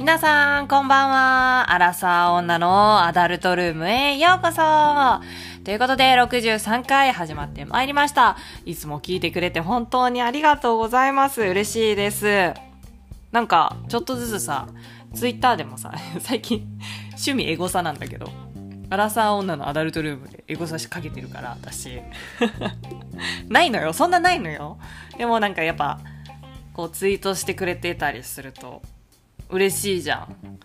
皆さん、こんばんは。アラサー女のアダルトルームへようこそということで、63回始まってまいりました。いつも聞いてくれて本当にありがとうございます。嬉しいです。なんか、ちょっとずつさ、ツイッターでもさ、最近、趣味エゴサなんだけど、アラサー女のアダルトルームでエゴサしかけてるから、私。ないのよ。そんなないのよ。でもなんかやっぱ、こうツイートしてくれてたりすると、嬉しいじゃん。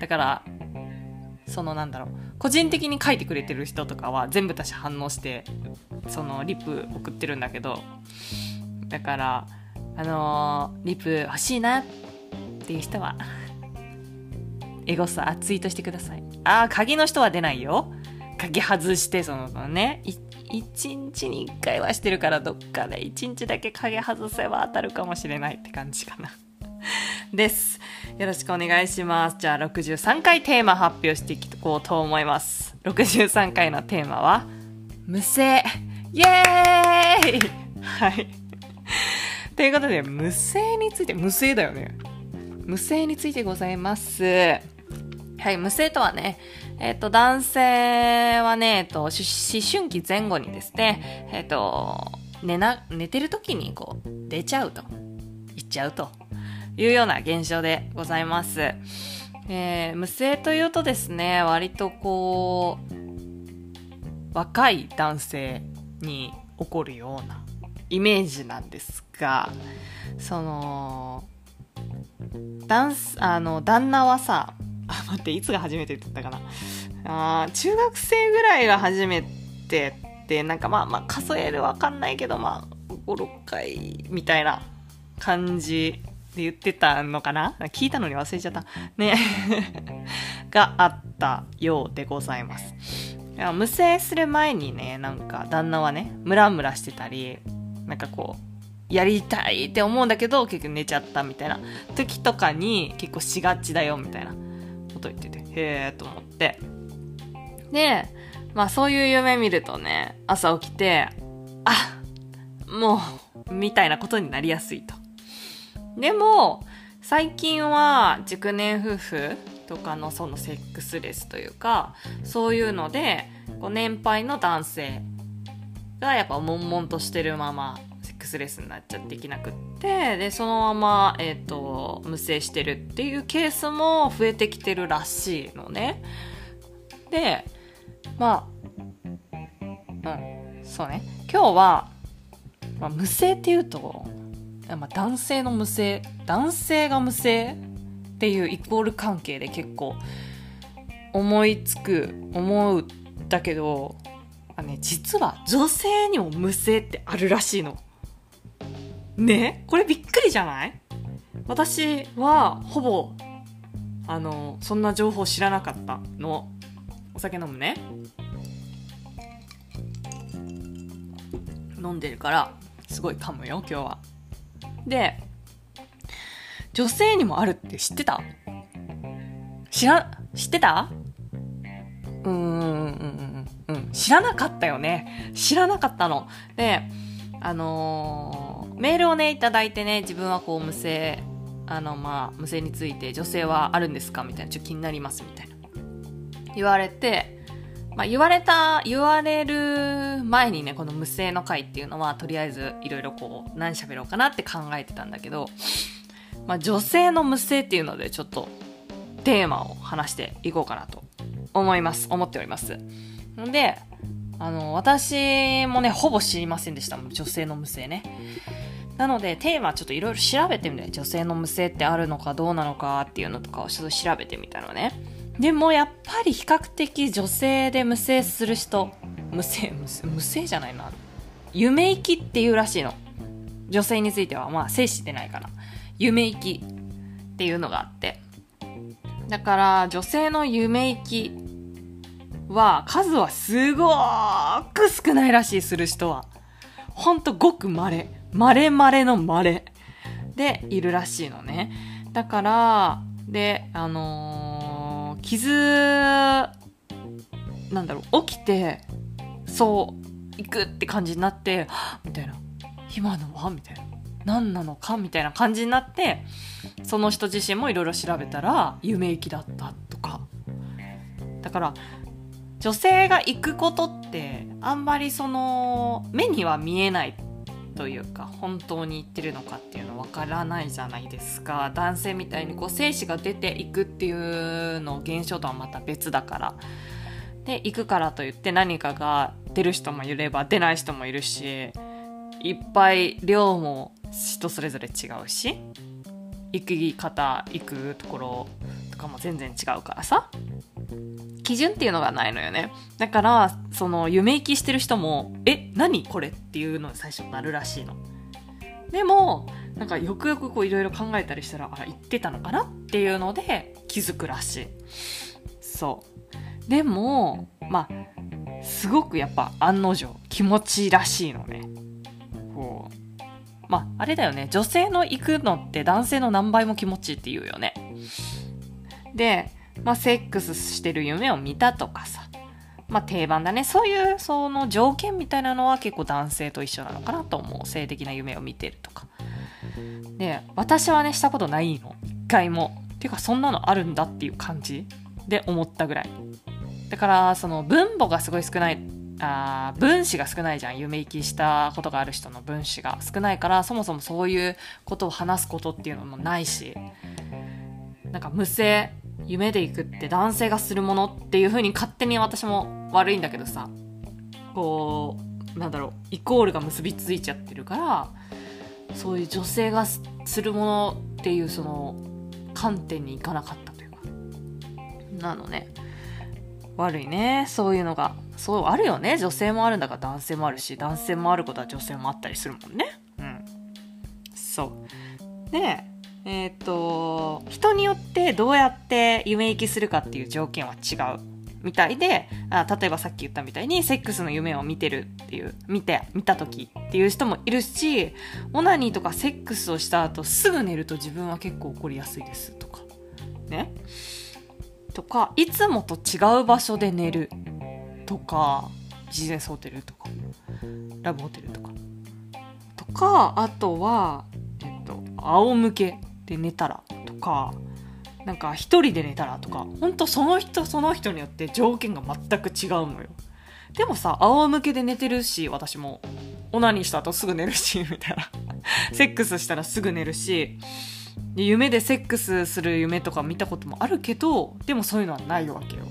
だから、そのなんだろう、個人的に書いてくれてる人とかは全部私反応して、そのリプ送ってるんだけど、だから、あのーリプ欲しいなっていう人は、エゴサツイートしてください。あー、鍵の人は出ないよ。鍵外して、そのね、一日に一回はしてるからどっかで一日だけ鍵外せば当たるかもしれないって感じかな。です。よろしくお願いします。じゃあ63回テーマ発表していこうと思います。63回のテーマは、無声。イエーイはい。ということで、無声について、無声だよね。無声についてございます。はい、無声とはね、えっ、と、男性はね、えっと、思思春期前後にですね、えっ、と、寝な、寝てる時にこう、出ちゃうと、言っちゃうというような現象でございます。えー無声というとですね、割とこう、若い男性に起こるようなイメージなんですが、その、男すあの旦那はさあ待っていつが初めてって言ったかなあ中学生ぐらいが初めてってなんかまあまあ数えるわかんないけどまあ56回みたいな感じで言ってたのかな？聞いたのに忘れちゃった。ね。があったようでございます。無声する前にねなんか旦那はねムラムラしてたりなんかこうやりたいって思うんだけど結局寝ちゃったみたいな。時とかに結構しがちだよみたいな。こと言っててへえと思って。でまあそういう夢見るとね朝起きてあもうみたいなことになりやすいとでも最近は熟年夫婦とかのそのセックスレスというかそういうのでこう年配の男性がやっぱ悶々としてるままセックスレスになっちゃってきなくってでそのまま、えっと無精してるっていうケースも増えてきてるらしいのね。でまあうんそうね。今日は、まあ、無精っていうと、まあ、男性の無精男性が無精っていうイコール関係で結構思いつく思うだけどあね、実は女性にも無声ってあるらしいの。ね？これびっくりじゃない？私はほぼ、あの、そんな情報知らなかったの。お酒飲むね。飲んでるから、すごい噛むよ、今日は。で、女性にもあるって知ってた？知ら、知ってた？うーん、うん、うん、知らなかったよね。知らなかったの。で、あのーメールをね、いただいてね、自分はこう、無声、あの、まあ、無声について、女性はあるんですか？みたいな、ちょっと気になります、みたいな。言われて、まあ、言われた、言われる前にね、この無声の回っていうのは、とりあえず、いろいろこう、何喋ろうかなって考えてたんだけど、まあ、女性の無声っていうので、ちょっと、テーマを話していこうかなと思います。思っております。んで、あの、私もね、ほぼ知りませんでした。女性の無声ね。なので、テーマちょっといろいろ調べてみて、女性の無声ってあるのかどうなのかっていうのとかをちょっと調べてみたのね。でもやっぱり比較的女性で無声する人、無声、無声無声じゃないな。夢息っていうらしいの。女性については、まあ、精子出ないから。夢息っていうのがあって。だから、女性の夢息は、数はすごく少ないらしい、する人は。ほんとごく稀。稀稀の稀。で、いるらしいのね。だから、で、あのー傷、なんだろう、起きて、そう、行くって感じになって、みたいな。今のは？みたいな。何なのか？みたいな感じになってその人自身もいろいろ調べたら夢行きだったとかだから女性が行くことってあんまりその目には見えないというか本当に言ってるのかっていうのわからないじゃないですか。男性みたいにこう精子が出ていくっていうの現象とはまた別だから。で行くからといって何かが出る人もいれば出ない人もいるしいっぱい量も人それぞれ違うし行き方行くところとかも全然違うからさ。基準っていうのがないのよね。だからその夢行きしてる人もえ何これっていうのに最初なるらしいの。でもなんかよくよくこういろいろ考えたりしたらあら言ってたのかなっていうので気づくらしい。そう。でもまあすごくやっぱ案の定気持ちいいらしいのね。こう。まああれだよね。女性の行くのって男性の何倍も気持ちいいって言うよね。でまあ、セックスしてる夢を見たとかさ、まあ、定番だね。そういう、その条件みたいなのは結構男性と一緒なのかなと思う。性的な夢を見てるとか。で、私はね、したことないの。一回も。ていうか、そんなのあるんだっていう感じで思ったぐらい。だから、その分母がすごい少ない、あ分子が少ないじゃん。夢行きしたことがある人の分子が少ないから、そもそもそういうことを話すことっていうのもないし、なんか無性夢で行くって男性がするものっていう風に勝手に私も悪いんだけどさ。こうなんだろうイコールが結びついちゃってるからそういう女性がするものっていうその観点にいかなかったというか。なのね。悪いね。そういうのが。そうあるよね。女性もあるんだから男性もあるし男性もあることは女性もあったりするもんね。うん。そう。でえっ、ー、と、人によってどうやって夢行きするかっていう条件は違うみたいで、あ例えばさっき言ったみたいにセックスの夢を見てるっていう、見て、見た時っていう人もいるし、オナニーとかセックスをした後すぐ寝ると自分は結構怒りやすいですとか、ね？とか、いつもと違う場所で寝るとか、ビジネスホテルとか、ラブホテルとか。とか、あとは、えっと、仰向けで寝たらとかなんか一人で寝たらとかほんとその人その人によって条件が全く違うのよ。でもさ仰向けで寝てるし私も。オナニーした後すぐ寝るし みたいな。セックスしたらすぐ寝るし。で夢でセックスする夢とか見たこともあるけどでもそういうのはないわけよ。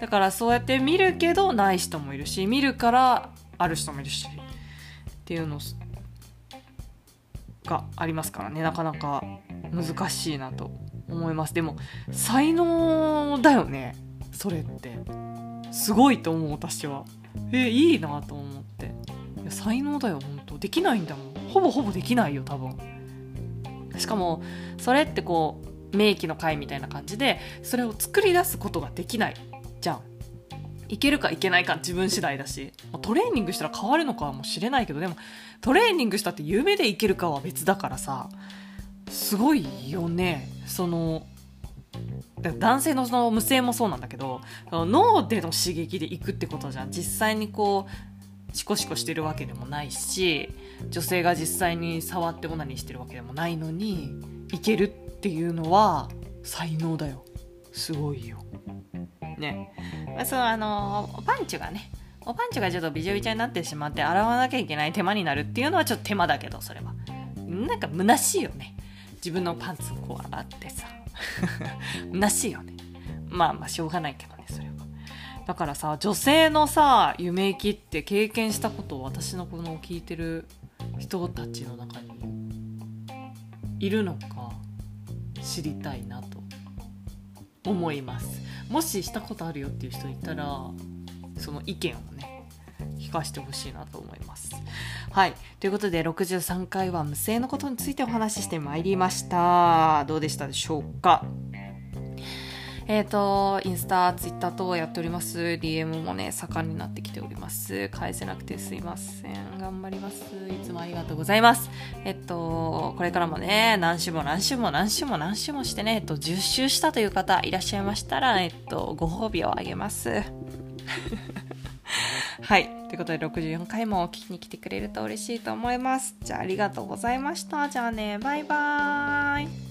だからそうやって見るけどない人もいるし見るからある人もいるしっていうのがありますからね。なかなか難しいなと思います。でも才能だよねそれって。すごいと思う私は。えいいなと思って。いや才能だよ本当。できないんだもん。ほぼほぼできないよ多分。しかもそれってこう名機の会みたいな感じでそれを作り出すことができない。じゃん。いけるかいけないか自分次第だし。トレーニングしたら変わるのかもしれないけどでもトレーニングしたって夢でいけるかは別だからさ。すごいよね。その男性のその無性もそうなんだけど脳での刺激でいくってことじゃん。実際にこうシコシコしてるわけでもないし女性が実際に触ってオナニーしてるわけでもないのにいけるっていうのは才能だよ。すごいよ。ね。そうあのおパンチがねおパンチがちょっとびちゃびちゃになってしまって洗わなきゃいけない手間になるっていうのはちょっと手間だけどそれは。なんか虚しいよね。自分のパンツをこう洗ってさ。虚しいよね。まあまあしょうがないけどねそれは。だからさ女性のさ夢行きって経験したことを私のこの聞いてる人たちの中にいるのか知りたいなと思います。もししたことあるよっていう人いたらその意見をね聞かせてほしいなと思いますはいということで63回は無声のことについてお話ししてまいりましたどうでしたでしょうか？えっ、ー、と、インスタ、ツイッター等やっております。DM もね、盛んになってきております。返せなくてすいません。頑張ります。いつもありがとうございます。えっと、これからもね、何週も何週も何週も何週もしてね、えっと、10周したという方いらっしゃいましたら、えっと、ご褒美をあげます。はい。ということで64回も聞きに来てくれると嬉しいと思います。じゃあありがとうございました。じゃあね、バイバーイ。